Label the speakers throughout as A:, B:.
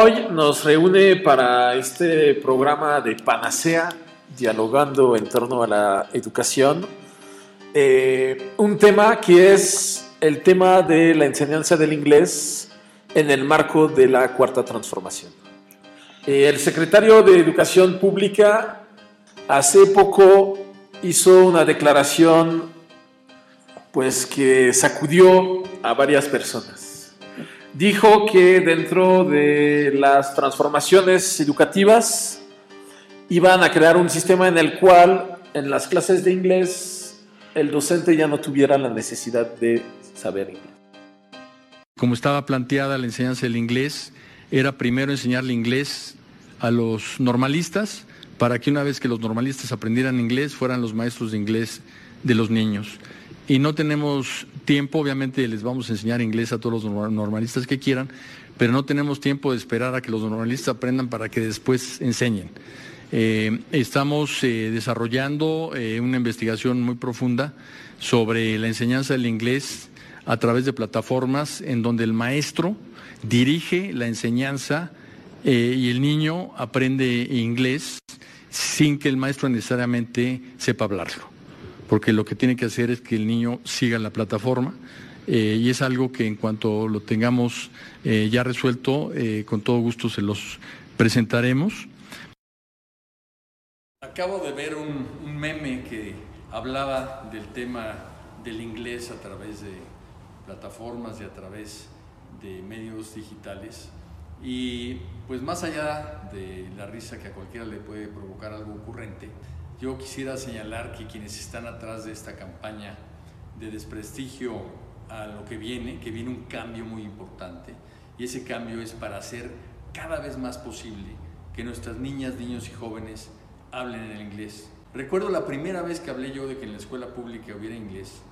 A: hoy nos reúne para este programa de Panacea, dialogando en torno a la educación, eh, un tema que es el tema de la enseñanza del inglés en el marco de la cuarta transformación. Eh, el secretario de Educación Pública hace poco hizo una declaración pues que sacudió a varias personas. Dijo que dentro de las transformaciones educativas iban a crear un sistema en el cual en las clases de inglés el docente ya no tuviera la necesidad de saber inglés.
B: Como estaba planteada la enseñanza del inglés, era primero enseñarle inglés a los normalistas para que una vez que los normalistas aprendieran inglés fueran los maestros de inglés de los niños. Y no tenemos tiempo, obviamente les vamos a enseñar inglés a todos los normalistas que quieran, pero no tenemos tiempo de esperar a que los normalistas aprendan para que después enseñen. Eh, estamos eh, desarrollando eh, una investigación muy profunda sobre la enseñanza del inglés a través de plataformas en donde el maestro dirige la enseñanza y el niño aprende inglés sin que el maestro necesariamente sepa hablarlo, porque lo que tiene que hacer es que el niño siga la plataforma eh, y es algo que en cuanto lo tengamos eh, ya resuelto, eh, con todo gusto se los presentaremos. Acabo de ver un, un meme que hablaba del tema del inglés a través de plataformas y a través de medios digitales. Y pues más allá de la risa que a cualquiera le puede provocar algo ocurrente, yo quisiera señalar que quienes están atrás de esta campaña de desprestigio a lo que viene, que viene un cambio muy importante, y ese cambio es para hacer cada vez más posible que nuestras niñas, niños y jóvenes hablen en el inglés. Recuerdo la primera vez que hablé yo de que en la escuela pública hubiera inglés,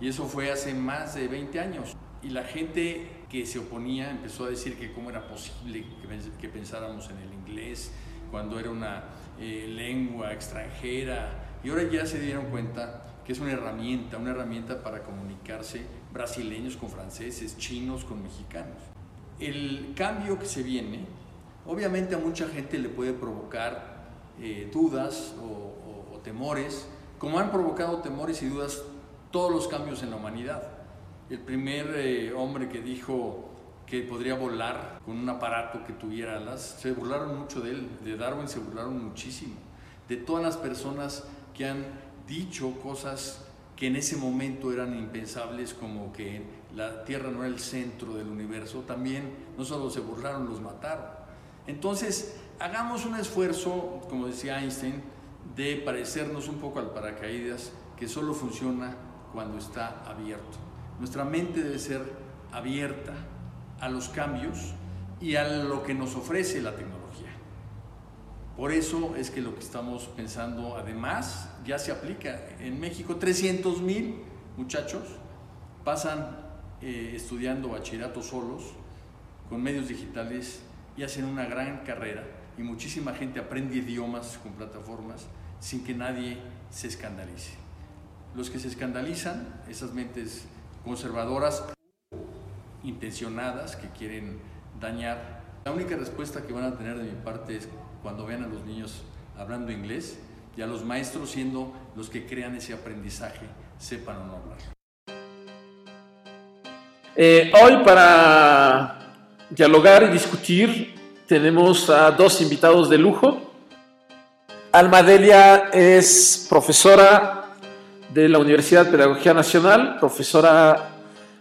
B: y eso fue hace más de 20 años y la gente que se oponía empezó a decir que cómo era posible que, pensáramos en el inglés cuando era una eh, lengua extranjera. Y ahora ya se dieron cuenta que es una herramienta, una herramienta para comunicarse brasileños con franceses, chinos con mexicanos. El cambio que se viene, obviamente a mucha gente le puede provocar eh, dudas o temores, como han provocado temores y dudas todos los cambios en la humanidad el primer eh, hombre que dijo que podría volar con un aparato que tuviera alas, se burlaron mucho de él, de Darwin se burlaron muchísimo, de todas las personas que han dicho cosas que en ese momento eran impensables, como que la Tierra no era el centro del universo, también no solo se burlaron, los mataron. Entonces, hagamos un esfuerzo, como decía Einstein, de parecernos un poco al paracaídas, que solo funciona cuando está abierto. Nuestra mente debe ser abierta a los cambios y a lo que nos ofrece la tecnología. Por eso es que lo que estamos pensando, además, ya se aplica. En México 300 mil muchachos pasan eh, estudiando bachillerato solos, con medios digitales, y hacen una gran carrera. Y muchísima gente aprende idiomas con plataformas sin que nadie se escandalice. Los que se escandalizan, esas mentes conservadoras intencionadas que quieren dañar. La única respuesta que van a tener de mi parte es cuando vean a los niños hablando inglés y a los maestros siendo los que crean ese aprendizaje, sepan o no hablar.
A: Eh, hoy para dialogar y discutir tenemos a dos invitados de lujo. Alma Delia es profesora de la Universidad Pedagogía Nacional, profesora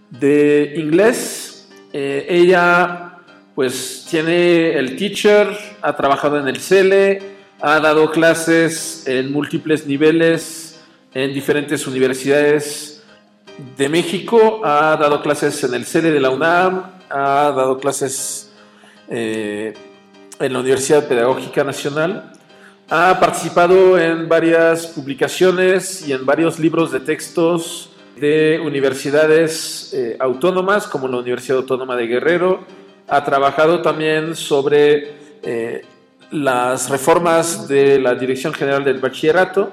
A: de inglés. Eh, ella pues tiene el teacher, ha trabajado en el CELE, ha dado clases en múltiples niveles en diferentes universidades de México, ha dado clases en el CELE de la UNAM, ha dado clases eh, en la Universidad Pedagógica Nacional ha participado en varias publicaciones y en varios libros de textos de universidades eh, autónomas, como la Universidad Autónoma de Guerrero. Ha trabajado también sobre eh, las reformas de la Dirección General del Bachillerato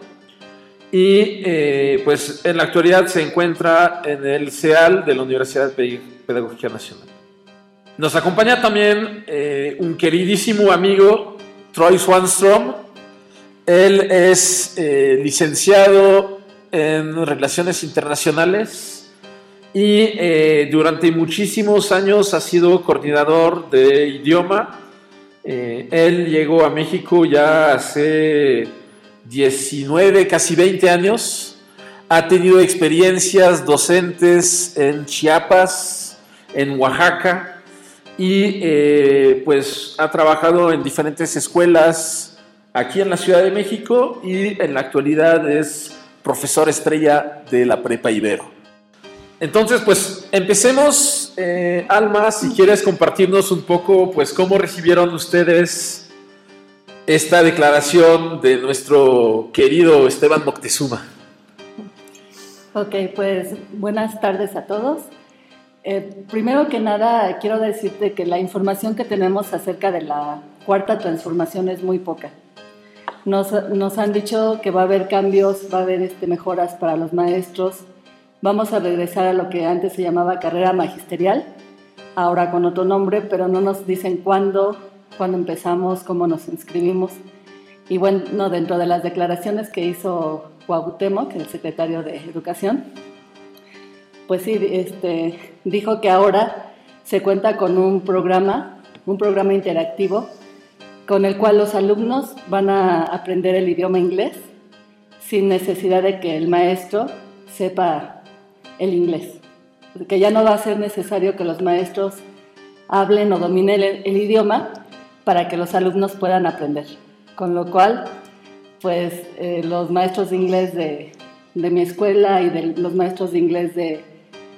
A: y eh, pues en la actualidad se encuentra en el CEAL de la Universidad Pedagógica Nacional. Nos acompaña también un queridísimo amigo, Troy Swanstrom. Él es licenciado en Relaciones Internacionales y eh, durante muchísimos años ha sido coordinador de idioma. él llegó a México ya hace 19, casi 20 años. Ha tenido experiencias docentes en Chiapas, en Oaxaca, y eh, pues ha trabajado en diferentes escuelas aquí en la Ciudad de México y en la actualidad es profesor estrella de la Prepa Ibero. Entonces, pues empecemos, eh, Alma, si quieres compartirnos un poco, pues cómo recibieron ustedes esta declaración de nuestro querido Esteban Moctezuma.
C: Ok, pues buenas tardes a todos. Eh, primero que nada, quiero decirte que la información que tenemos acerca de la cuarta transformación es muy poca. Nos, han dicho que va a haber cambios, va a haber este, mejoras para los maestros. Vamos a regresar a lo que antes se llamaba carrera magisterial, ahora con otro nombre, pero no nos dicen cuándo, cuándo empezamos, cómo nos inscribimos. Y bueno, dentro de las declaraciones que hizo Cuauhtémoc, el secretario de Educación, pues sí, este, dijo que ahora se cuenta con un programa, un programa interactivo, con el cual los alumnos van a aprender el idioma inglés sin necesidad de que el maestro sepa el inglés. Que ya no va a ser necesario que los maestros hablen o dominen el, idioma para que los alumnos puedan aprender. Con lo cual, pues eh, los maestros de inglés de, de mi escuela y de los maestros de inglés de,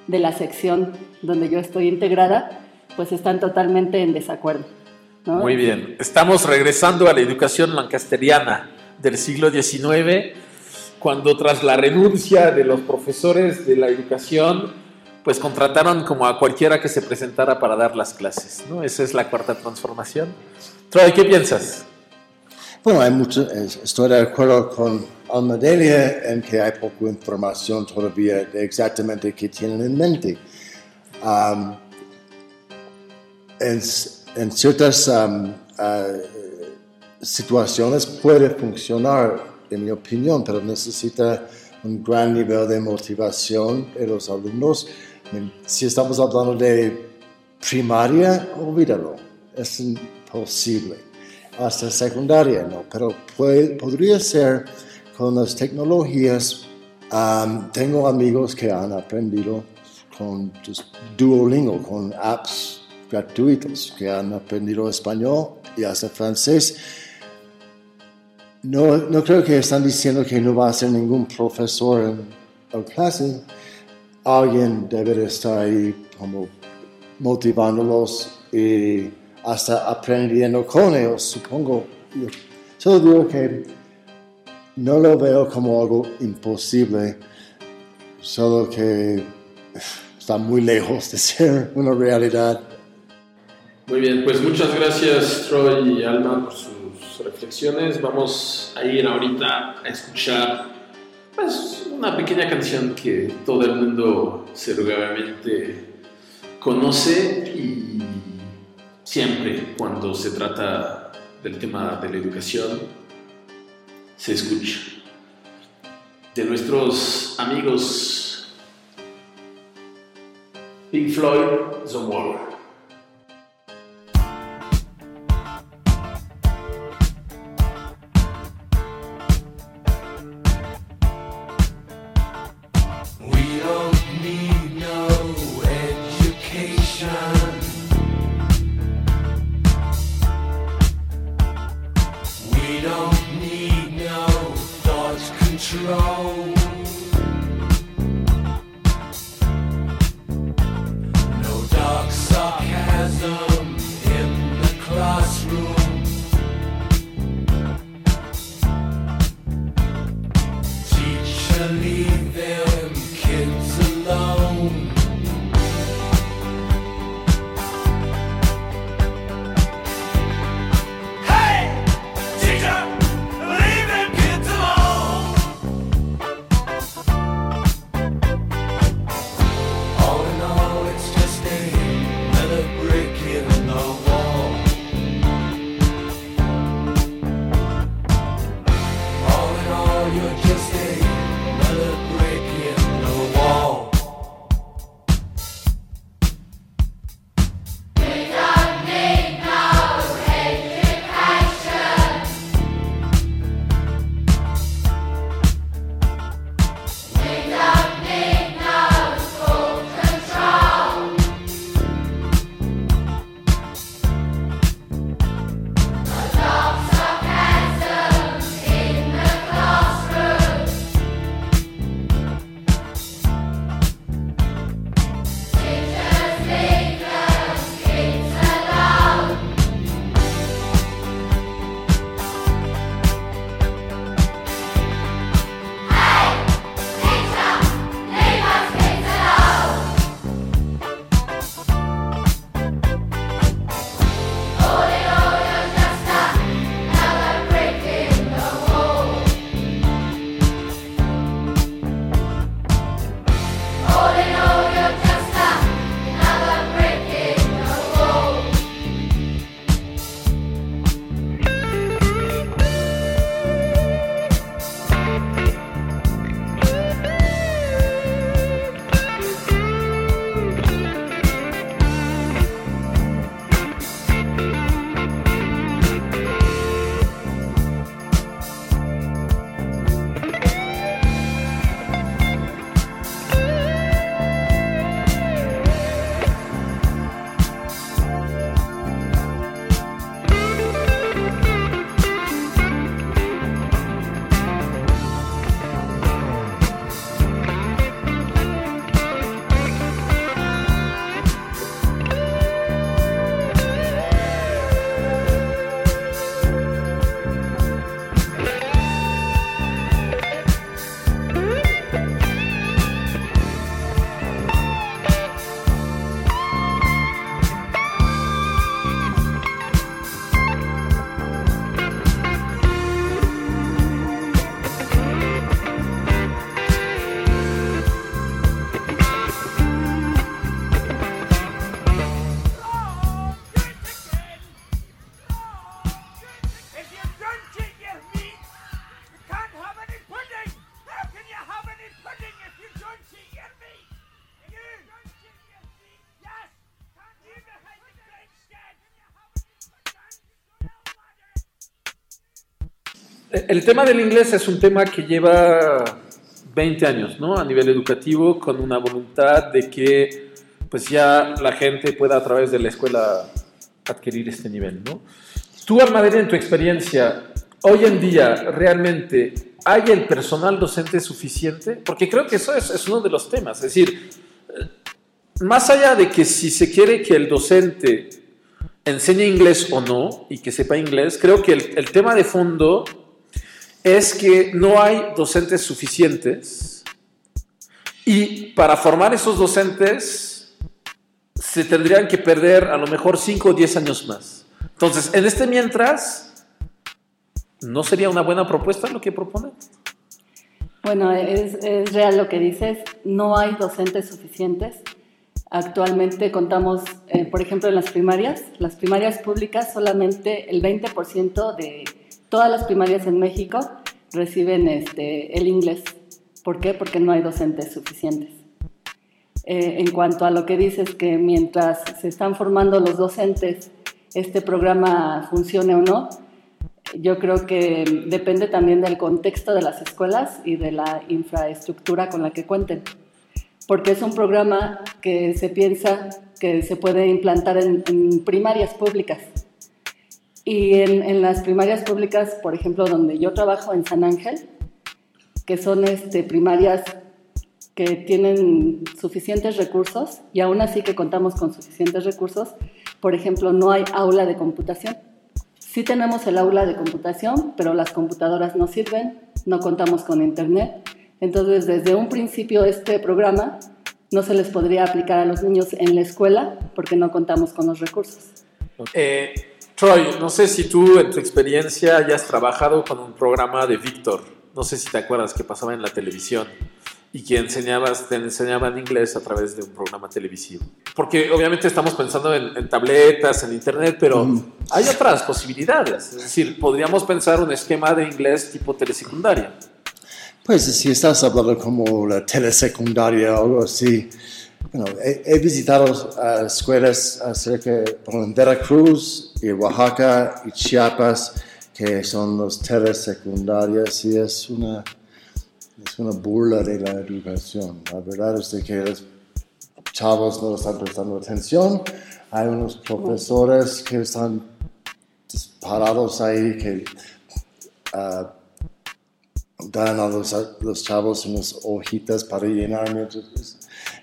C: de la sección donde yo estoy integrada, pues están totalmente en desacuerdo.
A: Muy bien, estamos regresando a la educación lancasteriana del siglo XIX, cuando tras la renuncia de los profesores de la educación, pues contrataron como a cualquiera que se presentara para dar las clases. ¿no? Esa es la cuarta transformación. Troy, ¿qué piensas?
D: Bueno, hay mucho, estoy de acuerdo con Almadelia en que hay poca información todavía de exactamente qué tienen en mente. Um, en, ciertas um, uh, situaciones puede funcionar, en mi opinión, pero necesita un gran nivel de motivación de los alumnos. Si estamos hablando de primaria, olvídalo, es imposible. Hasta secundaria, no, pero podría ser con las tecnologías, tengo amigos que han aprendido con Duolingo, con apps gratuitos, que han aprendido español y hasta francés. No, no creo que están diciendo que no va a ser ningún profesor en la clase. Alguien debe estar ahí como motivándolos y hasta aprendiendo con ellos, supongo. Yo solo digo que no lo veo como algo imposible, solo que está muy lejos de ser una realidad.
A: Muy bien, pues muchas gracias Troy y Alma por sus reflexiones. Vamos a ir ahorita a escuchar pues, una pequeña canción que todo el mundo seguramente conoce y siempre cuando se trata del tema de la educación se escucha. De nuestros amigos Pink Floyd, The Wall. El tema del inglés es un tema que lleva 20 años, ¿no? A nivel educativo, con una voluntad de que pues ya la gente pueda a través de la escuela adquirir este nivel, ¿no? Tú, Almadera, en tu experiencia, hoy en día, ¿realmente hay el personal docente suficiente? Porque creo que eso es, es uno de los temas. Es decir, más allá de que si se quiere que el docente enseñe inglés o no y que sepa inglés, creo que el, el tema de fondo es que no hay docentes suficientes y para formar esos docentes se tendrían que perder a lo mejor 5 o 10 años más. Entonces, en este mientras, ¿no sería una buena propuesta lo que propone?
C: Bueno, es, real lo que dices, no hay docentes suficientes. Actualmente contamos, eh, por ejemplo, en las primarias, las primarias públicas, solamente el 20% de todas las primarias en México reciben este, el inglés. ¿Por qué? Porque no hay docentes suficientes. Eh, en cuanto a lo que dices, que mientras se están formando los docentes, este programa funcione o no, yo creo que depende también del contexto de las escuelas y de la infraestructura con la que cuenten porque es un programa que se piensa que se puede implantar en, primarias públicas. Y en, las primarias públicas, por ejemplo, donde yo trabajo en San Ángel, que son este, primarias que tienen suficientes recursos y aún así que contamos con suficientes recursos, por ejemplo, no hay aula de computación. Sí tenemos el aula de computación, pero las computadoras no sirven, no contamos con internet entonces, desde un principio, este programa no se les podría aplicar a los niños en la escuela porque no contamos con los recursos.
A: Eh, Troy, no sé si tú en tu experiencia hayas trabajado con un programa de Víctor. No sé si te acuerdas que pasaba en la televisión y que enseñabas, te enseñaban inglés a través de un programa televisivo. Porque obviamente estamos pensando en, tabletas, en internet, pero hay otras posibilidades. Es decir, podríamos pensar un esquema de inglés tipo telesecundaria.
D: Pues si estás hablando como la telesecundaria o algo así, he, visitado uh, escuelas acerca de Veracruz y Oaxaca y Chiapas, que son los telesecundarias, y es una, es una burla de la educación. La verdad es que los chavos no están prestando atención. Hay unos profesores que están parados ahí que... Uh, dan a los, los, chavos unas hojitas para llenar.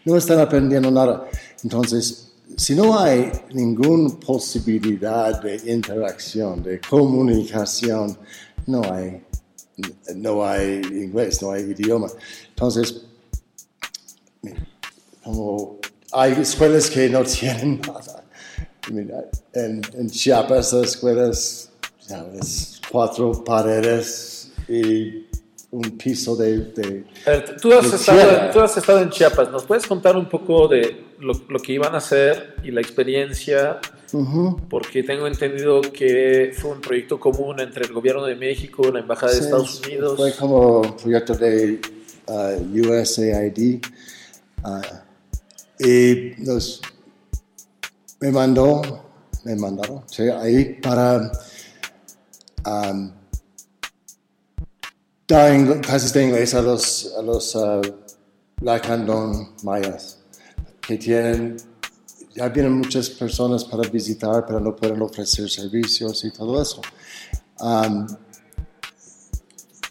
D: No están aprendiendo nada. Entonces, si no hay ninguna posibilidad de interacción, de comunicación, no hay, no hay inglés, no hay idioma. Entonces, como hay escuelas que no tienen nada. En, en Chiapas, las escuelas, cuatro paredes y un piso de...
A: tú, has estado, tú, has estado, en Chiapas, ¿nos puedes contar un poco de lo, lo que iban a hacer y la experiencia? Porque tengo entendido que fue un proyecto común entre el gobierno de México, la Embajada de Estados Unidos.
D: Fue como un proyecto de uh, USAID. Uh, y nos, me mandó, me mandaron ahí para... Um, dar clases de inglés a los, a los uh, lacandón mayas, que tienen, ya vienen muchas personas para visitar, pero no pueden ofrecer servicios y todo eso. Um,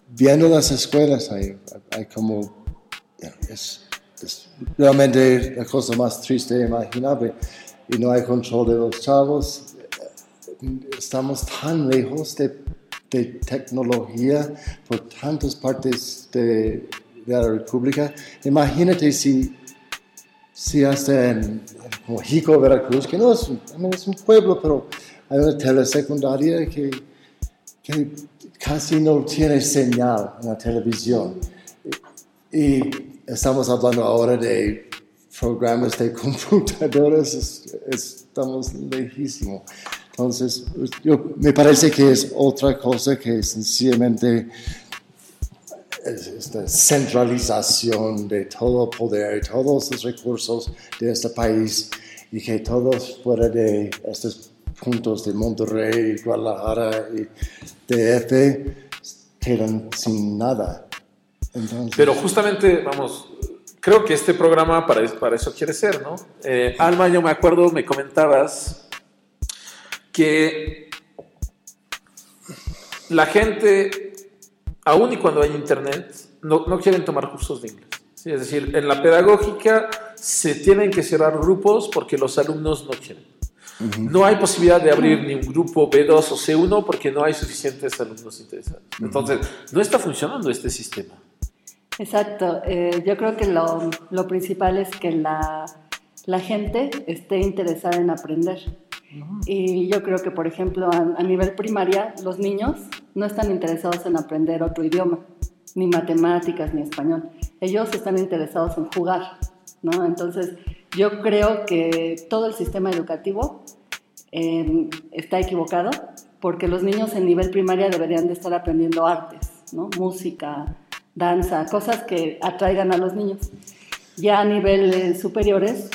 D: viendo las escuelas, hay, hay como, es, es, realmente la cosa más triste e imaginable, y no hay control de los chavos. Estamos tan lejos de de tecnología por tantas partes de, la República. Imagínate si, si hasta en, México, Veracruz, que no es, es, un pueblo, pero hay una telesecundaria que, que casi no tiene señal en la televisión. Y estamos hablando ahora de programas de computadoras, estamos lejísimos. Entonces, yo, me parece que es otra cosa que sencillamente esta centralización de todo poder, todos los recursos de este país y que todos fuera de estos puntos de Monterrey, Guadalajara y DF quedan sin nada. Entonces,
A: Pero justamente, vamos, creo que este programa para, para eso quiere ser, ¿no? Eh, Alma, yo me acuerdo, me comentabas que la gente, aun y cuando hay internet, no, no quieren tomar cursos de inglés. ¿sí? Es decir, en la pedagógica se tienen que cerrar grupos porque los alumnos no quieren. No hay posibilidad de abrir ni un grupo B2 o C1 porque no hay suficientes alumnos interesados. Entonces, no está funcionando este sistema.
C: Exacto. Eh, yo creo que lo, lo principal es que la, la, gente esté interesada en aprender. Y yo creo que, por ejemplo, a, nivel primaria, los niños no están interesados en aprender otro idioma, ni matemáticas, ni español. Ellos están interesados en jugar, ¿no? Entonces, yo creo que todo el sistema educativo eh, está equivocado porque los niños en nivel primaria deberían de estar aprendiendo artes, ¿no? música, danza, cosas que atraigan a los niños. Ya a niveles superiores,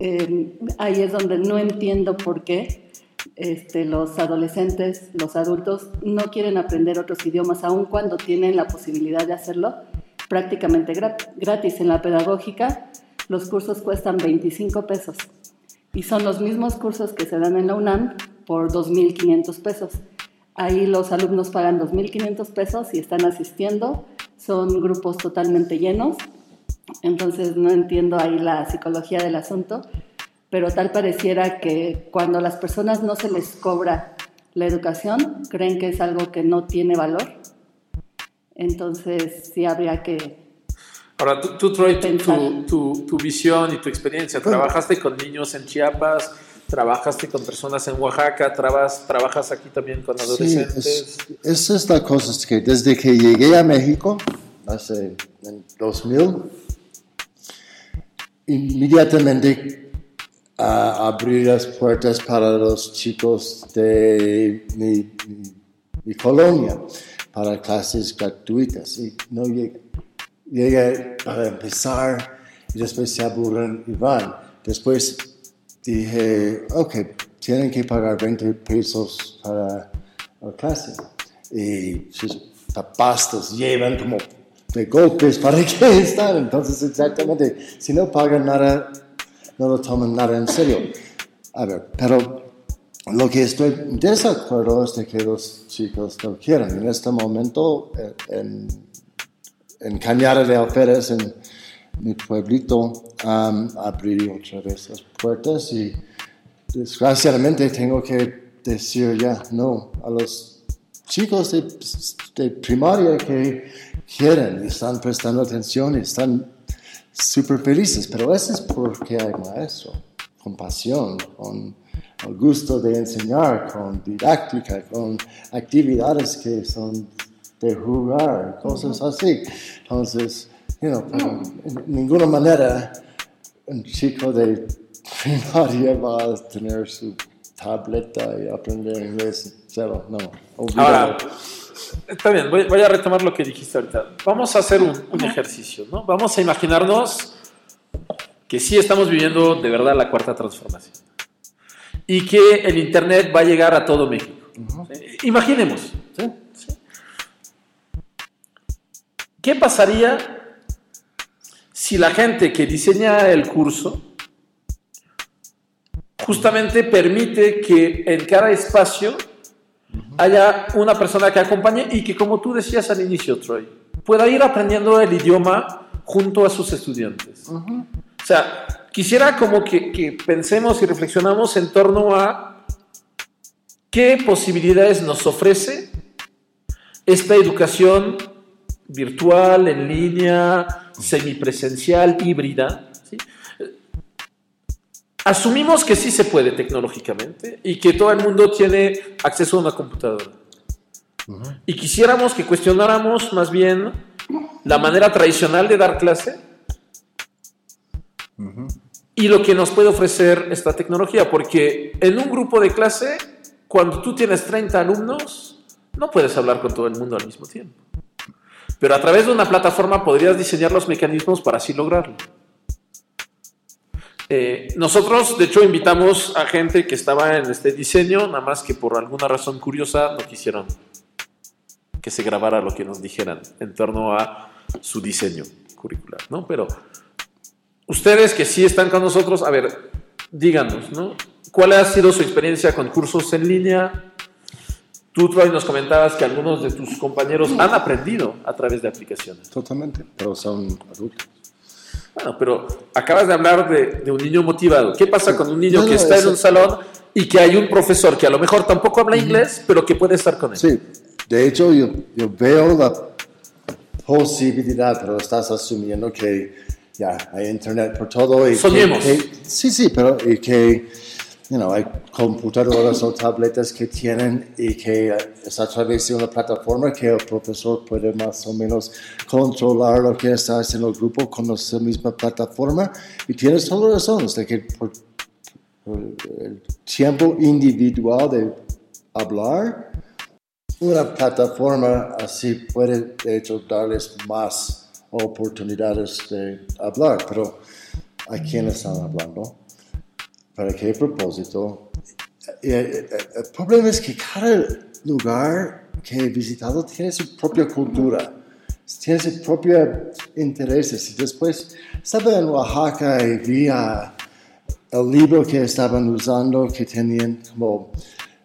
C: eh, ahí es donde no entiendo por qué este, los adolescentes, los adultos, no quieren aprender otros idiomas, aun cuando tienen la posibilidad de hacerlo prácticamente gratis. En la pedagógica, los cursos cuestan 25 pesos y son los mismos cursos que se dan en la UNAM por 2.500 pesos. Ahí los alumnos pagan 2.500 pesos y están asistiendo, son grupos totalmente llenos, entonces no entiendo ahí la psicología del asunto, pero tal pareciera que cuando a las personas no se les cobra la educación, creen que es algo que no tiene valor, entonces sí habría que
A: Ahora, tú, tú Troy, tu, tu, tu, visión y tu experiencia, trabajaste con niños en Chiapas, trabajaste con personas en Oaxaca, trabas, trabajas aquí también con adolescentes.
D: Sí, es, esa es la cosa, es que desde que llegué a México, hace en 2000, inmediatamente uh, abrí las puertas para los chicos de mi, colonia, para clases gratuitas. Y no llegué llega a empezar y después se aburren y van. Después dije, ok, tienen que pagar 20 pesos para la clase. Y sus papás llevan como de golpes para que están. Entonces, exactamente, si no pagan nada, no lo toman nada en serio. A ver, pero lo que estoy desacuerdo es de que los chicos no quieran. En este momento, en en Cañada de Alférez, en mi pueblito, um, abrí otra vez las puertas y desgraciadamente tengo que decir ya no a los chicos de, de primaria que quieren y están prestando atención y están súper felices, pero eso es porque hay maestro, con pasión, con el gusto de enseñar, con didáctica, con actividades que son de jugar, cosas así. Entonces, you know, en ninguna manera un chico de primaria va a tener su tableta y aprender inglés cero, no.
A: Ahora, está bien, voy, voy, a retomar lo que dijiste ahorita. Vamos a hacer un, un ejercicio, ¿no? Vamos a imaginarnos que sí estamos viviendo de verdad la cuarta transformación y que el Internet va a llegar a todo México. Uh -huh. Imaginemos. ¿sí? ¿Qué pasaría si la gente que diseña el curso justamente permite que en cada espacio haya una persona que acompañe y que, como tú decías al inicio, Troy, pueda ir aprendiendo el idioma junto a sus estudiantes? Uh -huh. O sea, quisiera como que, que pensemos y reflexionamos en torno a qué posibilidades nos ofrece esta educación virtual, en línea, semipresencial, híbrida. Asumimos que sí se puede tecnológicamente y que todo el mundo tiene acceso a una computadora. Uh -huh. Y quisiéramos que cuestionáramos más bien la manera tradicional de dar clase uh -huh. y lo que nos puede ofrecer esta tecnología, porque en un grupo de clase, cuando tú tienes 30 alumnos, no puedes hablar con todo el mundo al mismo tiempo. Pero a través de una plataforma podrías diseñar los mecanismos para así lograrlo. Eh, nosotros, de hecho, invitamos a gente que estaba en este diseño, nada más que por alguna razón curiosa no quisieron que se grabara lo que nos dijeran en torno a su diseño curricular, ¿no? Pero ustedes que sí están con nosotros, a ver, díganos, ¿no? ¿Cuál ha sido su experiencia con cursos en línea? Tú, Troy, nos comentabas que algunos de tus compañeros han aprendido a través de aplicaciones.
D: Totalmente, pero son adultos.
A: Bueno, pero acabas de hablar de, de un niño motivado. ¿Qué pasa con un niño
D: No,
A: que
D: no,
A: está en
D: eso-
A: un salón y que hay un profesor que a lo mejor tampoco habla inglés, pero que puede estar con él?
D: Sí, de hecho yo, yo veo la posibilidad, pero estás asumiendo que ya hay internet por todo. Y que-
A: Soñemos.
D: que- sí, sí, pero y que you know, hay computadoras o tabletas que tienen y que es a través de una plataforma que el profesor puede más o menos controlar lo que está haciendo el grupo con esa misma plataforma. Y tienes toda la razón, de que por el tiempo individual de hablar, una plataforma así puede de hecho darles más oportunidades de hablar, pero ¿a quién están hablando? ¿Para qué propósito? Eh, eh, El problema es que cada lugar que he visitado tiene su propia cultura, tiene sus propios intereses. Y después estaba en Oaxaca y vi a- el libro que estaban usando, que tenían como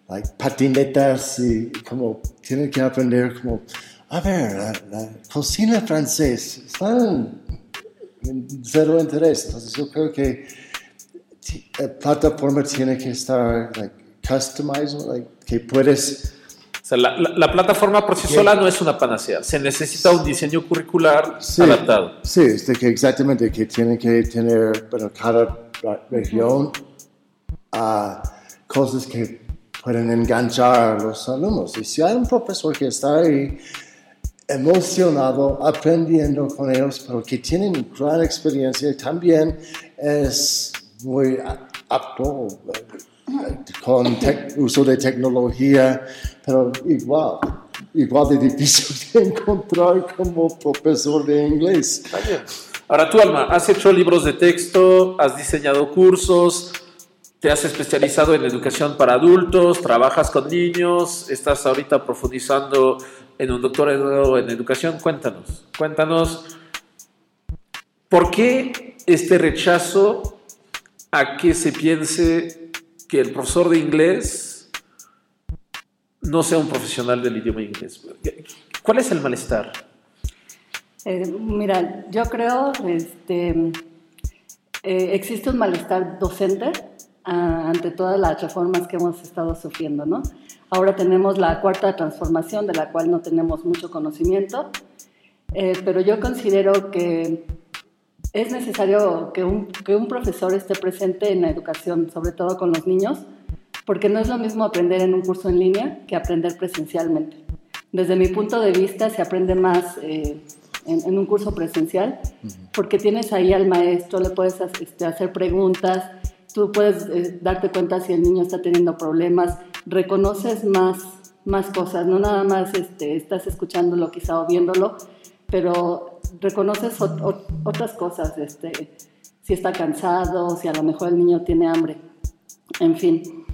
D: like, patinetas y como tienen que aprender como, a ver, la, la cocina francesa, están en cero interés. Entonces yo creo que la plataforma tiene que estar like, customized, like, que puedes...
A: O sea, la, la- la plataforma por sí sola no es una panacea. Se necesita un diseño curricular
D: Sí,
A: adaptado.
D: Sí, es de que exactamente que tienen que tener, bueno, cada región a cosas que pueden enganchar a los alumnos. Y si hay un profesor que está ahí emocionado, aprendiendo con ellos, pero que tienen gran experiencia también es muy apto con uso de tecnología, pero igual, igual de difícil de encontrar como profesor de inglés.
A: Ahora tú, Alma, has hecho libros de texto, has diseñado cursos, te has especializado en educación para adultos, trabajas con niños, estás ahorita profundizando en un doctorado en educación. Cuéntanos, cuéntanos, ¿por qué este rechazo a que se piense que el profesor de inglés no sea un profesional del idioma inglés? ¿Cuál es el malestar?
C: Eh, mira, yo creo este, eh, existe un malestar docente ah, ante todas las reformas que hemos estado sufriendo, ¿no? Ahora tenemos la cuarta transformación de la cual no tenemos mucho conocimiento, eh, pero yo considero que es necesario que un, que un profesor esté presente en la educación, sobre todo con los niños, porque no es lo mismo aprender en un curso en línea que aprender presencialmente. Desde mi punto de vista, se aprende más eh, en, en un curso presencial, porque tienes ahí al maestro, le puedes este, hacer preguntas, tú puedes eh, darte cuenta si el niño está teniendo problemas, reconoces más, más cosas, no nada más este, estás escuchándolo quizá o viéndolo, pero reconoces ot- ot- otras cosas, este, si está cansado, si a lo mejor el niño tiene hambre, en fin.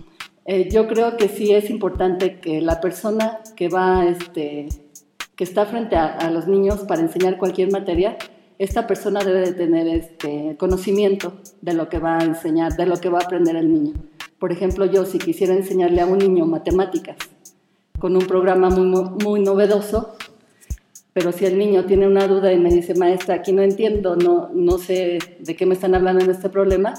C: Eh, yo creo que sí es importante que la persona que va, este, que está frente a, los niños para enseñar cualquier materia, esta persona debe de tener este conocimiento de lo que va a enseñar, de lo que va a aprender el niño. Por ejemplo, yo si quisiera enseñarle a un niño matemáticas con un programa muy, muy novedoso, pero si el niño tiene una duda y me dice, maestra, aquí no entiendo, no, no sé de qué me están hablando en este problema,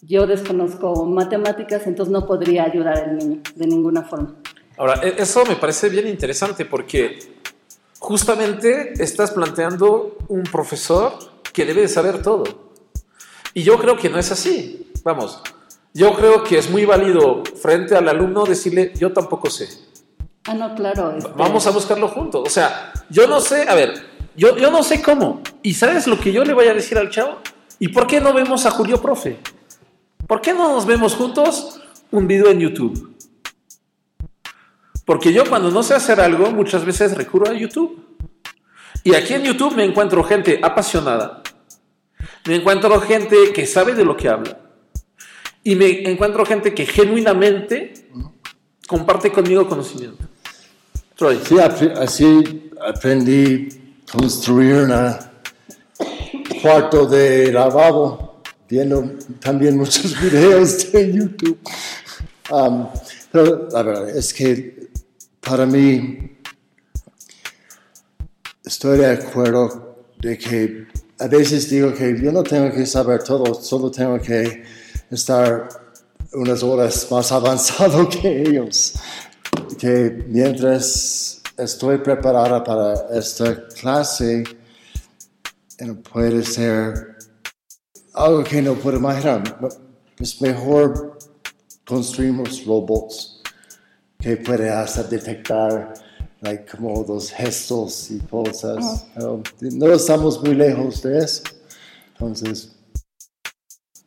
C: yo desconozco matemáticas, entonces no podría ayudar al niño de ninguna forma.
A: Ahora, e- eso me parece bien interesante porque justamente estás planteando un profesor que debe de saber todo. Y yo creo que no es así. Vamos, yo creo que es muy válido frente al alumno decirle, yo tampoco sé.
C: Ah, no, claro. este,
A: Vamos a buscarlo juntos. O sea, yo no sé, a ver, yo, yo no sé cómo. ¿Y sabes lo que yo le voy a decir al chavo? ¿Y por qué no vemos a Julio Profe? ¿Por qué no nos vemos juntos un video en YouTube? Porque yo cuando no sé hacer algo, muchas veces recurro a YouTube. Y aquí en YouTube me encuentro gente apasionada. Me encuentro gente que sabe de lo que habla. Y me encuentro gente que genuinamente comparte conmigo conocimiento. Troy.
D: Sí, así aprendí a construir un cuarto de lavabo, viendo también muchos videos de YouTube. Um, pero la verdad es que para mí estoy de acuerdo de que a veces digo que yo no tengo que saber todo, solo tengo que estar unas horas más avanzado que ellos. Que mientras estoy preparada para esta clase, eh, puede ser algo que no puedo imaginar. Es mejor construimos robots que puede hasta detectar like, como los gestos y cosas. Um, no estamos muy lejos de eso. Entonces,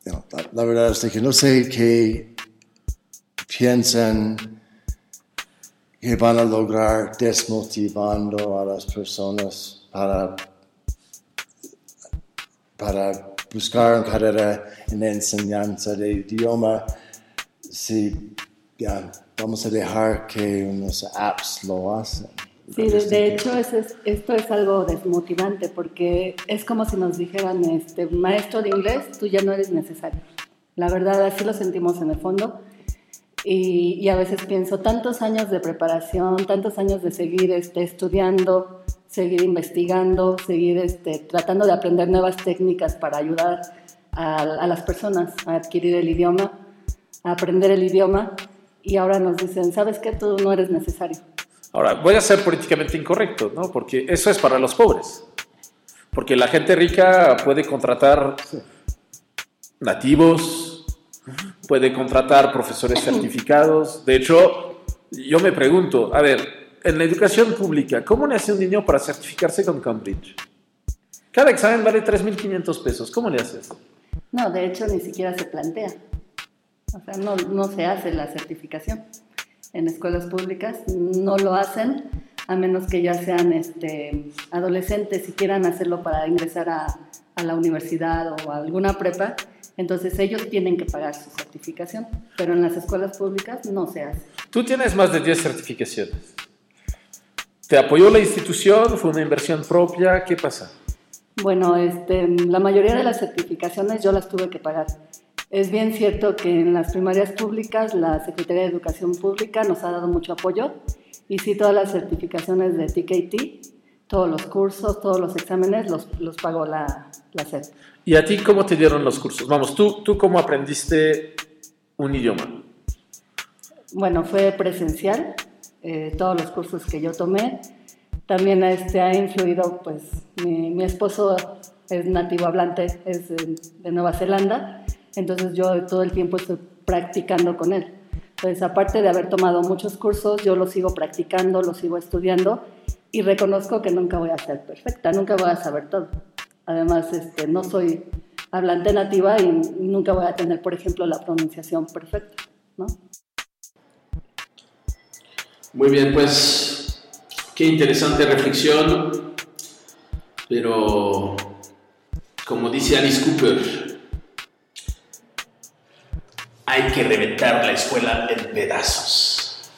D: no, la, la verdad es que no sé qué piensan que van a lograr desmotivando a las personas para, para buscar una carrera en enseñanza de idioma si ya vamos a dejar que unos apps lo hacen.
C: Sí, de, de hecho eso es- esto es algo desmotivante porque es como si nos dijeran, este, maestro de inglés, tú ya no eres necesario. La verdad, así lo sentimos en el fondo. Y, y a veces pienso, tantos años de preparación, tantos años de seguir este, estudiando, seguir investigando, seguir este, tratando de aprender nuevas técnicas para ayudar a, a las personas a adquirir el idioma, a aprender el idioma. Y ahora nos dicen, ¿sabes qué? Tú no eres necesario.
A: Ahora, voy a ser políticamente incorrecto, ¿no? Porque eso es para los pobres. Porque la gente rica puede contratar nativos, puede contratar profesores certificados. De hecho, yo me pregunto, a ver, en la educación pública, ¿cómo le hace un niño para certificarse con Cambridge? Cada examen vale 3.500 pesos. ¿Cómo le haces?
C: No, de hecho ni siquiera se plantea. O sea, no, no se hace la certificación. En escuelas públicas no lo hacen a menos que ya sean este, adolescentes y quieran hacerlo para ingresar a, a la universidad o a alguna prepa. Entonces ellos tienen que pagar su certificación, pero en las escuelas públicas no se hace.
A: Tú tienes más de 10 certificaciones. ¿Te apoyó la institución? ¿Fue una inversión propia? ¿Qué pasa?
C: Bueno, este, la mayoría de las certificaciones yo las tuve que pagar. Es bien cierto que en las primarias públicas la Secretaría de Educación Pública nos ha dado mucho apoyo y sí todas las certificaciones de TKT, todos los cursos, todos los exámenes los, los pagó la, la SED.
A: ¿Y a ti cómo te dieron los cursos? Vamos, ¿tú, tú cómo aprendiste un idioma?
C: Bueno, fue presencial, eh, todos los cursos que yo tomé. También este, ha influido, pues, mi, esposo es nativo hablante, es de, de Nueva Zelanda, entonces yo todo el tiempo estoy practicando con él. Entonces, aparte de haber tomado muchos cursos, yo lo sigo practicando, lo sigo estudiando y reconozco que nunca voy a ser perfecta, nunca voy a saber todo. Además, este, no soy hablante nativa y nunca voy a tener, por ejemplo, la pronunciación perfecta, ¿no?
A: Muy bien, pues qué interesante reflexión, pero como dice Alice Cooper, hay que reventar la escuela en pedazos.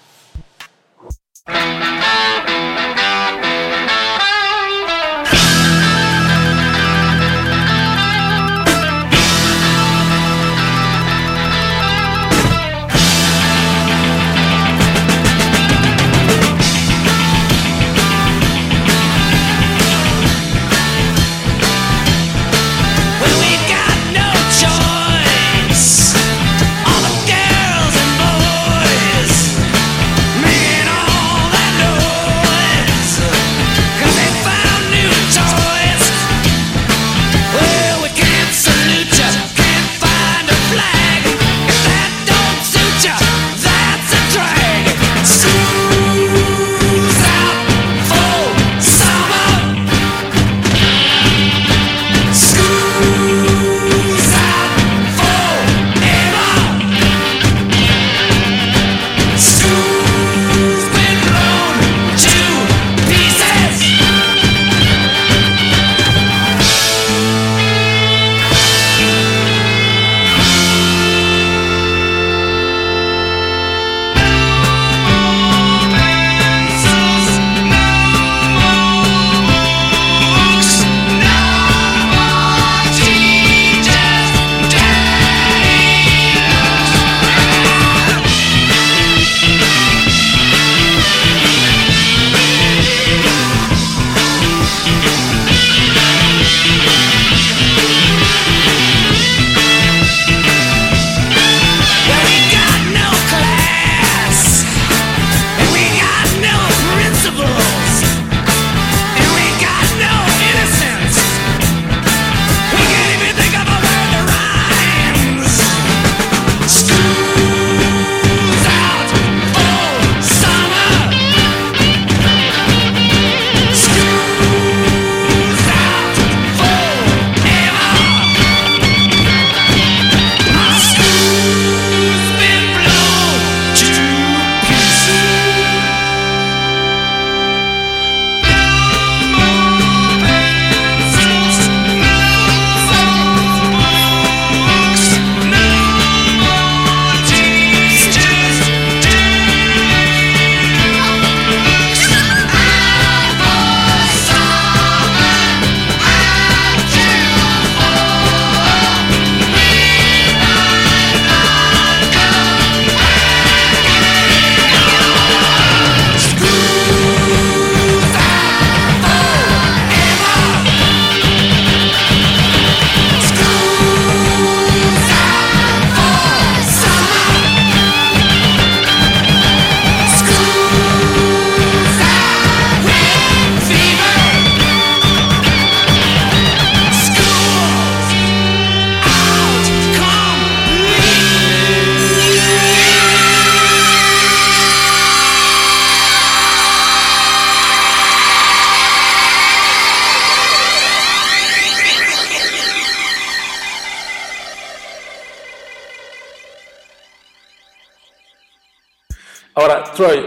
A: Ahora, Troy,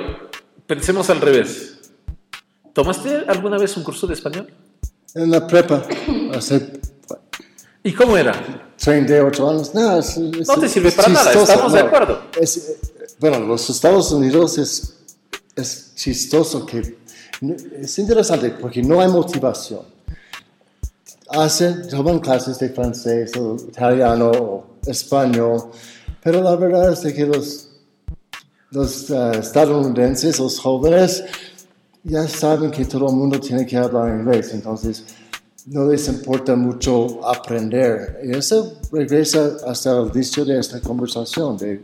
A: pensemos al revés. ¿Tomaste alguna vez un curso de español?
D: En la prepa, hace
A: ¿Y cómo era?
D: 38 años, no, es, es-
A: No te sirve para nada,
D: chistoso,
A: estamos de
D: no.
A: acuerdo.
D: Es, eh, bueno, los Estados Unidos es, es chistoso que es interesante porque no hay motivación. Hacen, toman clases de francés o italiano o español, pero la verdad es de que los, los eh, estadounidenses, los jóvenes, ya saben que todo el mundo tiene que hablar inglés, entonces no les importa mucho aprender. Y eso regresa hasta el inicio de esta conversación, de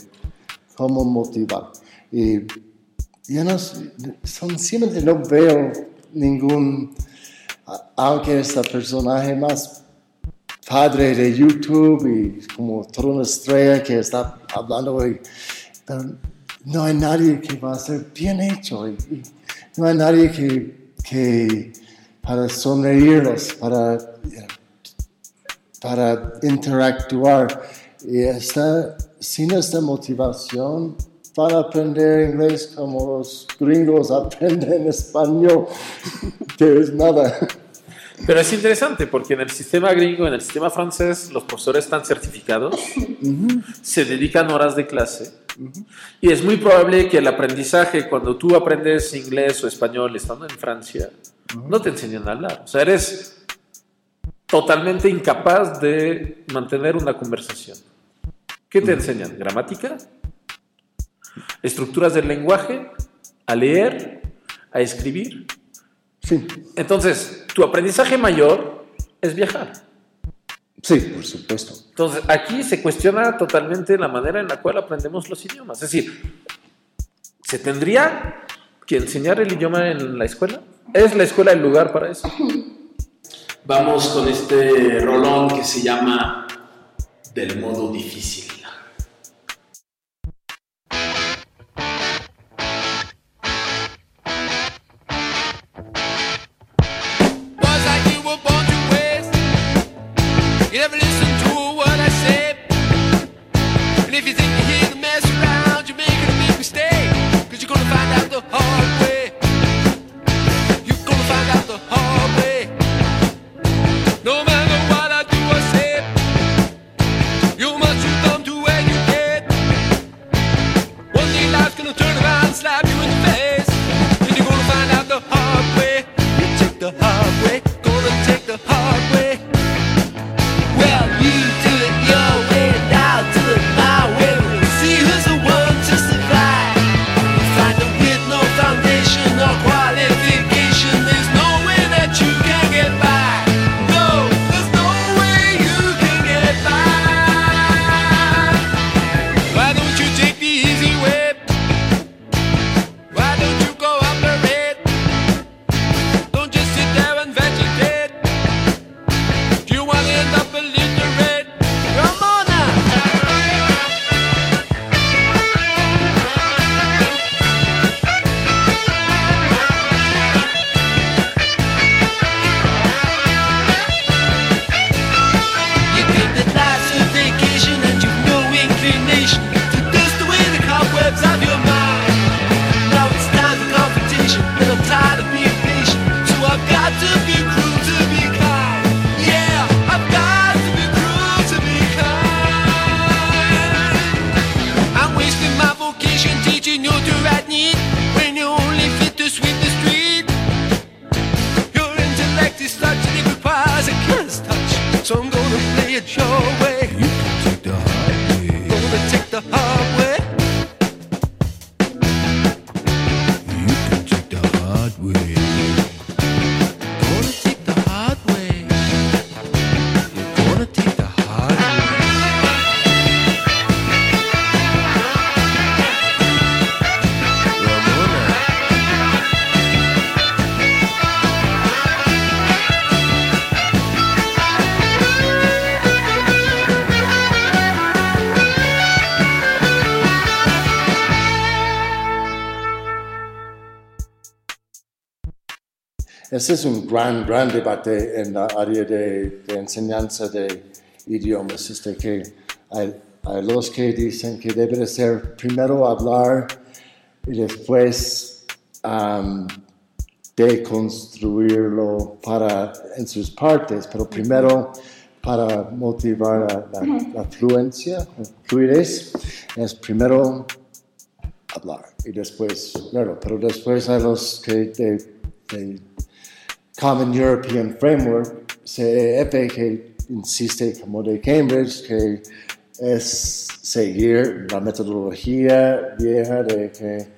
D: cómo motivar. Y ya no, sencillamente no veo ningún, aunque es el personaje más padre de YouTube y como toda una estrella que está hablando, y- pero no hay nadie que va a ser bien hecho. y- y no hay nadie que, que para sonreírlos, para, para interactuar. Y esta, sin esta motivación, van a aprender inglés como los gringos aprenden español, que es nada.
A: Pero es interesante porque en el sistema gringo, en el sistema francés, los profesores están certificados, se dedican horas de clase y es muy probable que el aprendizaje, cuando tú aprendes inglés o español estando en Francia, no te enseñan a hablar. O sea, eres totalmente incapaz de mantener una conversación. ¿Qué te enseñan? ¿Gramática? ¿Estructuras del lenguaje? ¿A leer? ¿A escribir?
D: Sí,
A: Entonces, tu aprendizaje mayor es viajar.
D: Sí, por supuesto.
A: Entonces, aquí se cuestiona totalmente la manera en la cual aprendemos los idiomas. Es decir, ¿se tendría que enseñar el idioma en la escuela? ¿Es la escuela el lugar para eso?
E: Vamos con este rolón que se llama Del modo difícil.
D: Ese es un gran, gran debate en la área de, de enseñanza de idiomas. Este que hay, hay los que dicen que debe de ser primero hablar y después am, deconstruirlo para, en sus partes, pero primero para motivar la, la- la fluencia, la fluidez, es primero hablar y después verlo, pero después a los que de, de Common European Framework, CEF, que insiste como de Cambridge, que es seguir la metodología vieja de que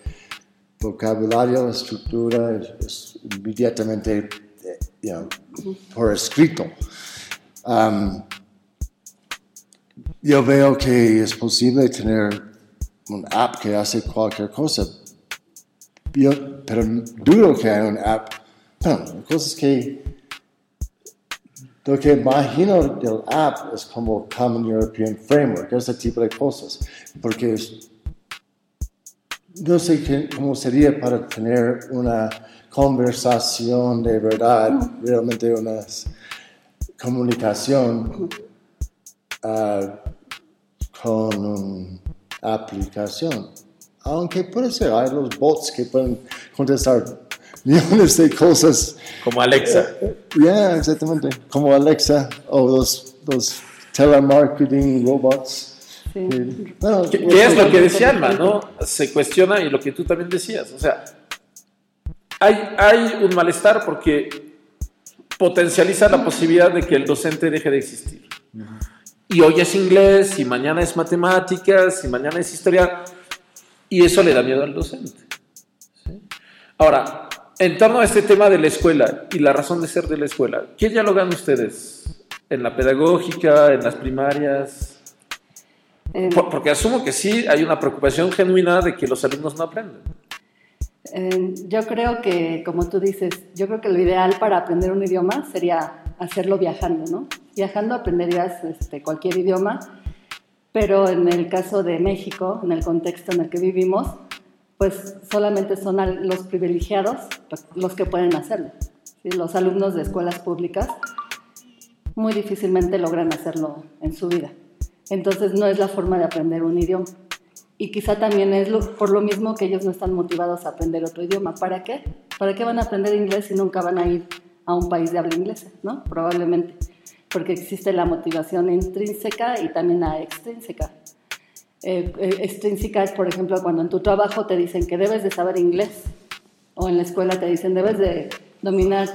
D: vocabulario, estructura es, inmediatamente eh, you know, por escrito. Um, yo veo que es posible tener un app que hace cualquier cosa, yo, pero dudo que haya un app. Bueno, la cosa es que lo que imagino del app es como Common European Framework, ese tipo de cosas, porque no sé cómo sería para tener una conversación de verdad, realmente una comunicación ah, con una aplicación. Aunque puede ser, hay los bots que pueden contestar millones de cosas.
A: Como Alexa.
D: Ya, exactamente. Como Alexa o los, los telemarketing robots.
C: Sí.
A: ¿Qué, qué es lo que decía Alma, no? Se cuestiona y lo que tú también decías. O sea, hay, hay un malestar porque potencializa la posibilidad de que el docente deje de existir. Y hoy es inglés, y mañana es matemáticas, y mañana es historia, y eso le da miedo al docente. ¿sí? Ahora, en torno a este tema de la escuela y la razón de ser de la escuela, ¿qué dialogan ustedes en la pedagógica, en las primarias?
C: Eh,
A: Por- Porque asumo que sí hay una preocupación genuina de que los alumnos no aprenden.
C: Eh, yo creo que, como tú dices, yo creo que lo ideal para aprender un idioma sería hacerlo viajando, ¿no? Viajando aprenderías este, cualquier idioma, pero en el caso de México, en el contexto en el que vivimos, pues solamente son los privilegiados pues, los que pueden hacerlo. ¿sí? Los alumnos de escuelas públicas muy difícilmente logran hacerlo en su vida. Entonces no es la forma de aprender un idioma. Y quizá también es lo- por lo mismo que ellos no están motivados a aprender otro idioma. ¿Para qué? ¿Para qué van a aprender inglés si nunca van a ir a un país de habla inglesa? ¿no? Probablemente. Porque existe la motivación intrínseca y también la extrínseca. Eh, eh, extrínseca es, por ejemplo, cuando en tu trabajo te dicen que debes de saber inglés o en la escuela te dicen debes de dominar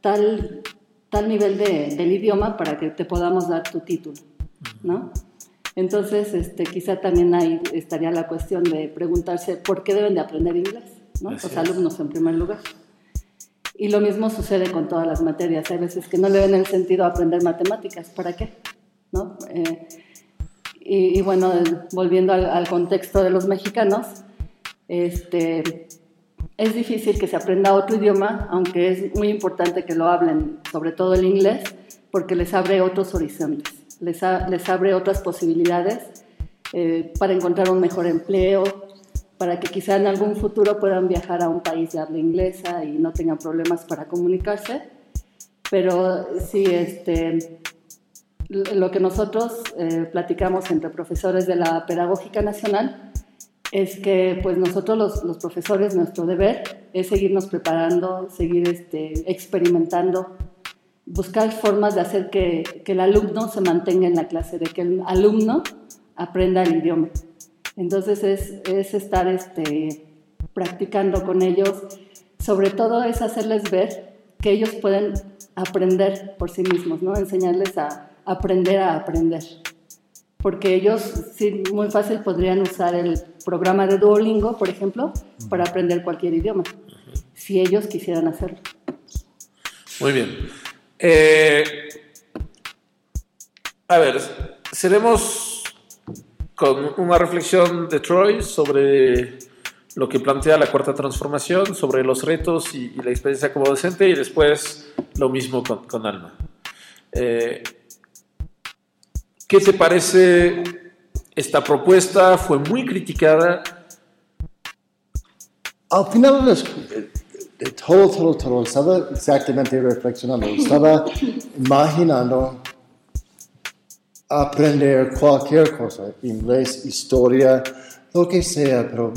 C: tal, tal nivel de- del idioma para que te podamos dar tu título, ¿no? Entonces, este, quizá también ahí estaría la cuestión de preguntarse por qué deben de aprender inglés, ¿no?
A: Así
C: Los
A: es.
C: alumnos en primer lugar. Y lo mismo sucede con todas las materias. Hay veces que no le ven el sentido a aprender matemáticas. ¿Para qué? ¿No? Eh, y, y bueno, volviendo al, al contexto de los mexicanos, este, es difícil que se aprenda otro idioma, aunque es muy importante que lo hablen, sobre todo el inglés, porque les abre otros horizontes, les, a- les abre otras posibilidades eh, para encontrar un mejor empleo, para que quizá en algún futuro puedan viajar a un país de habla inglesa y no tengan problemas para comunicarse. Pero sí, este, lo que nosotros eh, platicamos entre profesores de la Pedagógica Nacional es que pues nosotros los, los profesores nuestro deber es seguirnos preparando, seguir este, experimentando, buscar formas de hacer que, que el alumno se mantenga en la clase, de que el alumno aprenda el idioma. Entonces es, es estar este, practicando con ellos, sobre todo es hacerles ver que ellos pueden aprender por sí mismos, ¿no? enseñarles a aprender a aprender porque ellos sí, muy fácil podrían usar el programa de Duolingo, por ejemplo, para aprender cualquier idioma, si ellos quisieran hacerlo.
A: Muy bien. Eh, a ver, seremos con una reflexión de Troy sobre lo que plantea la cuarta transformación, sobre los retos y, y la experiencia como docente, y después lo mismo con, con Alma. Eh, ¿Qué te parece esta propuesta? Fue muy criticada.
D: Al final, de todo, todo, todo, estaba exactamente reflexionando, estaba imaginando aprender cualquier cosa, inglés, historia, lo que sea, pero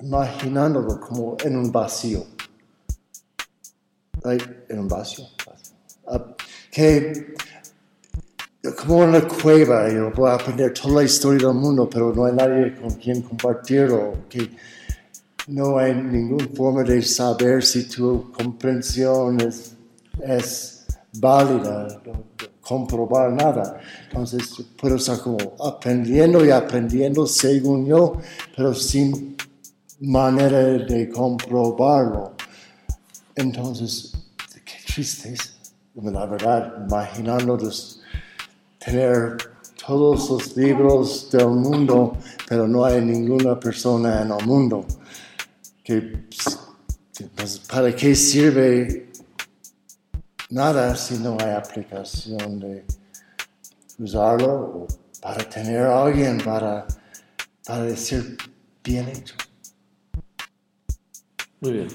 D: imaginándolo como en un vacío. Right? En un vacío. Ah, que como una cueva, yo voy a aprender toda la historia del mundo, pero no hay nadie con quien compartirlo. No hay ninguna forma de saber si tu comprensión es, es válida, no- comprobar nada. Entonces puedo estar como aprendiendo y aprendiendo según yo, pero sin manera de comprobarlo. Entonces, qué triste es, la verdad, imaginando des- tener todos los libros del mundo, pero no hay ninguna persona en el mundo. Que, pues, ¿Para qué sirve nada si no hay aplicación de usarlo para tener a alguien para, para decir bien hecho?
A: Muy bien.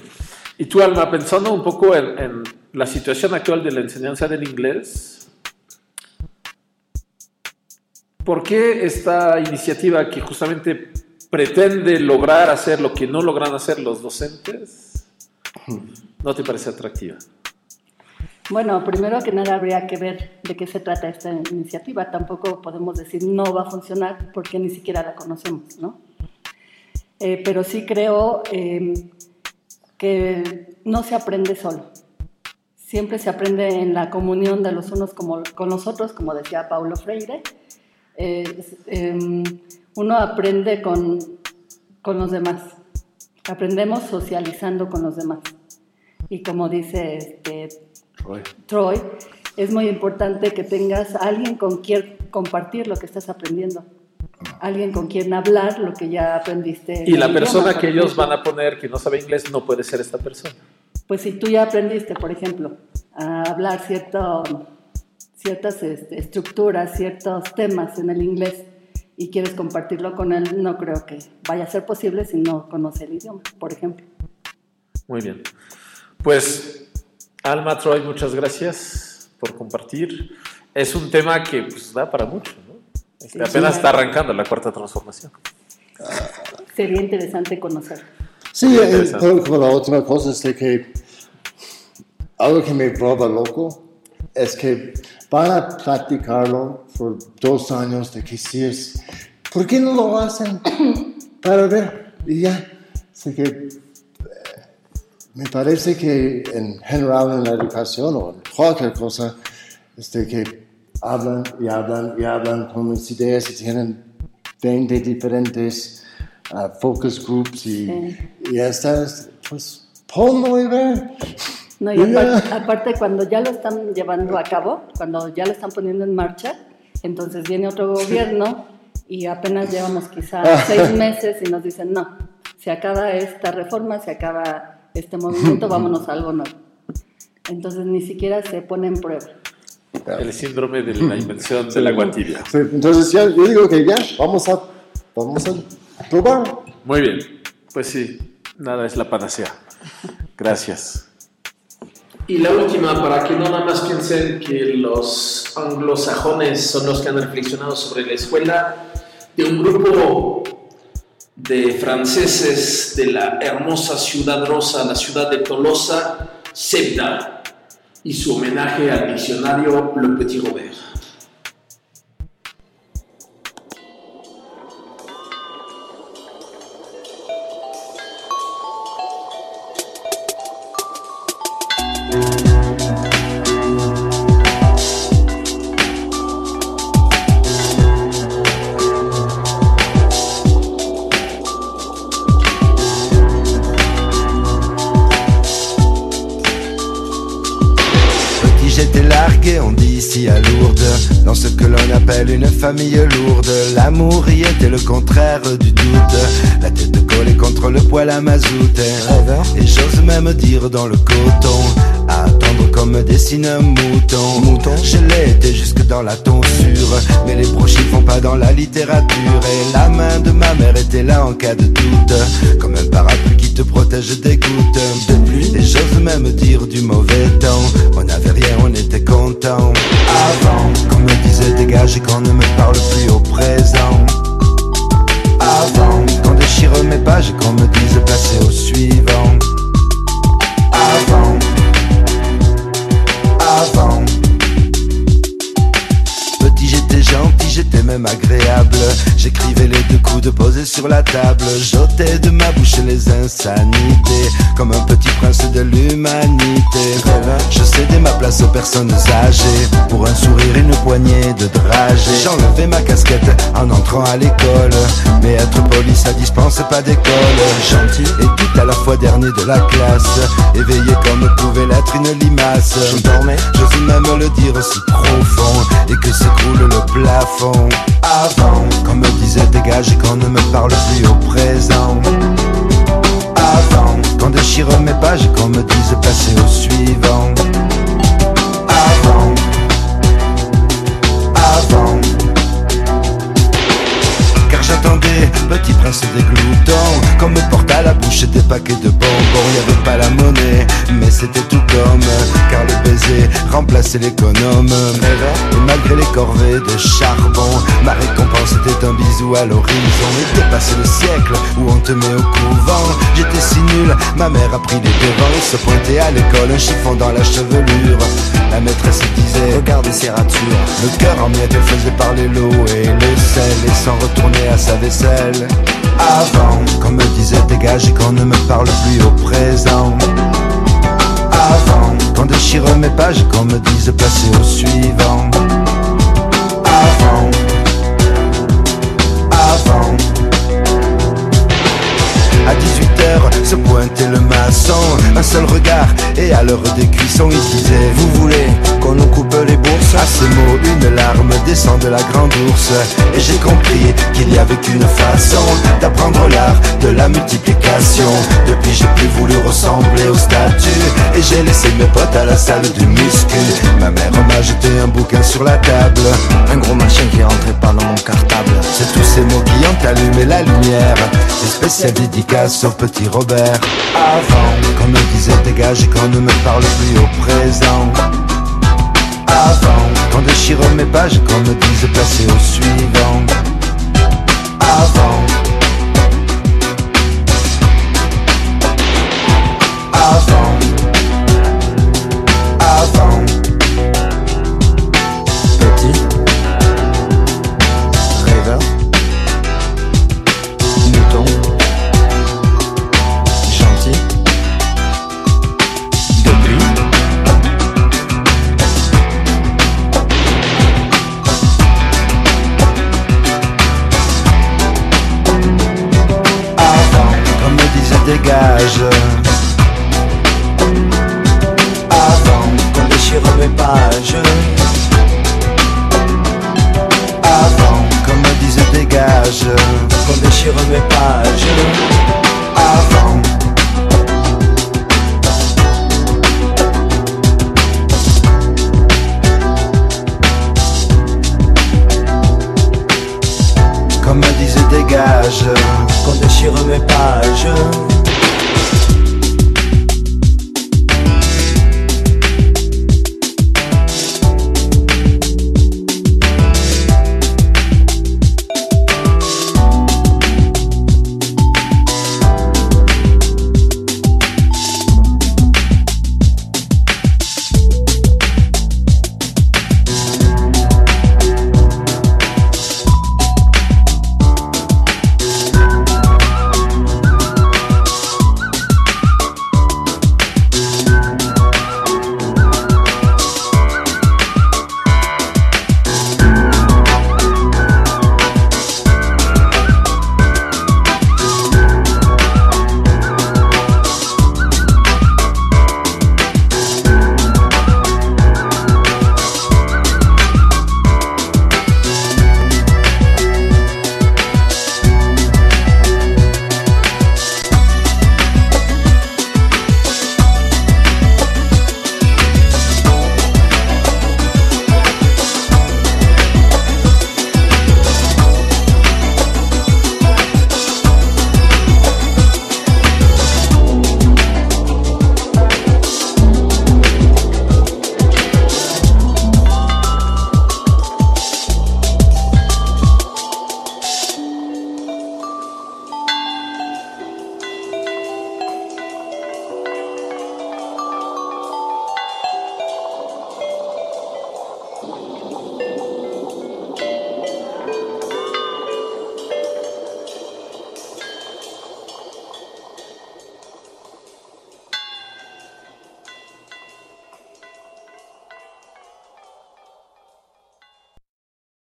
A: Y tú, Alma, pensando un poco en la situación actual de la enseñanza del inglés, ¿por qué esta iniciativa que justamente pretende lograr hacer lo que no logran hacer los docentes, no te parece atractiva?
C: Bueno, primero que nada habría que ver de qué se trata esta iniciativa. Tampoco podemos decir no va a funcionar porque ni siquiera la conocemos, ¿no? Eh, pero sí creo eh, que no se aprende solo. Siempre se aprende en la comunión de los unos como, con los otros, como decía Paulo Freire. Eh, eh, uno aprende con, con los demás. Aprendemos socializando con los demás. Y como dice este, Troy, es muy importante que tengas a alguien con quien compartir lo que estás aprendiendo. Alguien con quien hablar lo que ya aprendiste. en
A: Y la persona que ellos van a poner que no sabe inglés no puede ser esta persona.
C: Pues si tú ya aprendiste, por ejemplo, a hablar cierto, ciertas este, estructuras, ciertos temas en el inglés y quieres compartirlo con él, no creo que vaya a ser posible si no conoce el idioma, por ejemplo.
A: Muy bien. Pues, Alma, Troy, muchas gracias por compartir. Es un tema que pues, da para mucho, ¿no? Este,
C: Sí,
A: apenas
C: sí.
A: está arrancando la cuarta transformación.
C: Sería interesante conocer.
D: Sí,
A: Muy
D: eh, como la última cosa es de que algo que me vuelve loco es que van a platicarlo por dos años de que sí es, ¿por qué no lo hacen? Para ver, y ya. Así que eh, me parece que en general en la educación o en cualquier cosa, este, que hablan y hablan y hablan con las ideas y tienen 20 diferentes ah, focus groups y,
C: Sí.
D: y estas, pues ponlo y ver.
C: No, y aparte, aparte, cuando ya lo están llevando a cabo, cuando ya lo están poniendo en marcha, entonces viene otro gobierno y apenas llevamos quizá seis meses y nos dicen, no, se acaba esta reforma, se acaba este movimiento, vámonos a algo nuevo. Entonces ni siquiera se pone en prueba.
A: El síndrome de la invención del agua tibia.
D: Sí, Entonces ya, yo digo que ya, vamos a, vamos a probar.
A: Muy bien. Pues sí, nada es la panacea. Gracias.
E: Y la última, para que no nada más piensen que los anglosajones son los que han reflexionado sobre la escuela, de un grupo de franceses de la hermosa ciudad rosa, la ciudad de Tolosa, Sebda, y su homenaje al diccionario Le Petit Robert.
F: Famille lourde. L'amour y était le contraire du doute. La tête collée contre le poêle à mazout Et j'ose même dire dans le coton. À attendre comme dessine un mouton. Mouton? Je l'ai été jusque dans la tonsure. Mais les brochis font pas dans la littérature. Et la main de ma mère était là en cas de doute. Comme un parapluie qui te protège des gouttes les j'ose même dire du mauvais temps. On avait rien, on était content Avant qu'on me disait dégage et qu'on ne me parle plus au présent. Avant qu'on déchire mes pages et qu'on me dise passer au suivant. Avant. Avant. Petit j'étais gentil, j'étais même agréable. J'écrivais les deux coups coude posé sur la table, j'ôtais de ma bouche les insanités, comme un petit prince de l'humanité. Je cédais ma place aux personnes âgées, pour un sourire, une poignée de dragées. J'enlevais ma casquette en entrant à l'école, mais être poli ça dispense pas d'école. Gentil et tout à la fois dernier de la classe, éveillé comme pouvait l'être une limace. Je dormais, j'ose même le dire si profond, et que s'écroule le plafond. Avant qu'on me disait dégage et ne me parle plus au présent. Avant qu'on déchire mes pages qu'on me dise passer au suivant. J'attendais, petit prince des gloutons, qu'on me porte à la bouche des paquets de bonbons. Y avait pas la monnaie, mais c'était tout comme, car le baiser remplaçait l'économe. Et malgré les corvées de charbon, ma récompense était un bisou à l'horizon. Et dépassé le siècle où on te met au couvent, j'étais si nul, ma mère a pris les devants se pointait à l'école, un chiffon dans la chevelure. La maîtresse disait, regardez ces ratures. Le cœur en miettes, faisait parler l'eau et le sel, et s'en retourner à Avant qu'on me disait dégage et qu'on ne me parle plus au présent. Avant qu'on déchire mes pages et qu'on me dise passer au suivant. À 18h se pointait le maçon. Un seul regard et à l'heure des cuissons il disait Vous voulez qu'on nous coupe les bourses? À ces mots une larme descend de la grande ours. Et j'ai compris qu'il n'y avait qu'une façon D'apprendre l'art de la multiplication. Depuis j'ai plus voulu ressembler au statut. Et j'ai laissé mes potes à la salle du muscu. Ma mère m'a jeté un bouquin sur la table. Un gros machin qui rentrait pas dans mon cartable. C'est tous ces mots qui ont allumé la lumière. C'est spécial au petit Robert. Avant qu'on me disait dégage et qu'on ne me parle plus au présent. Avant qu'on déchire mes pages et qu'on me dise passer au suivant. Avant viaja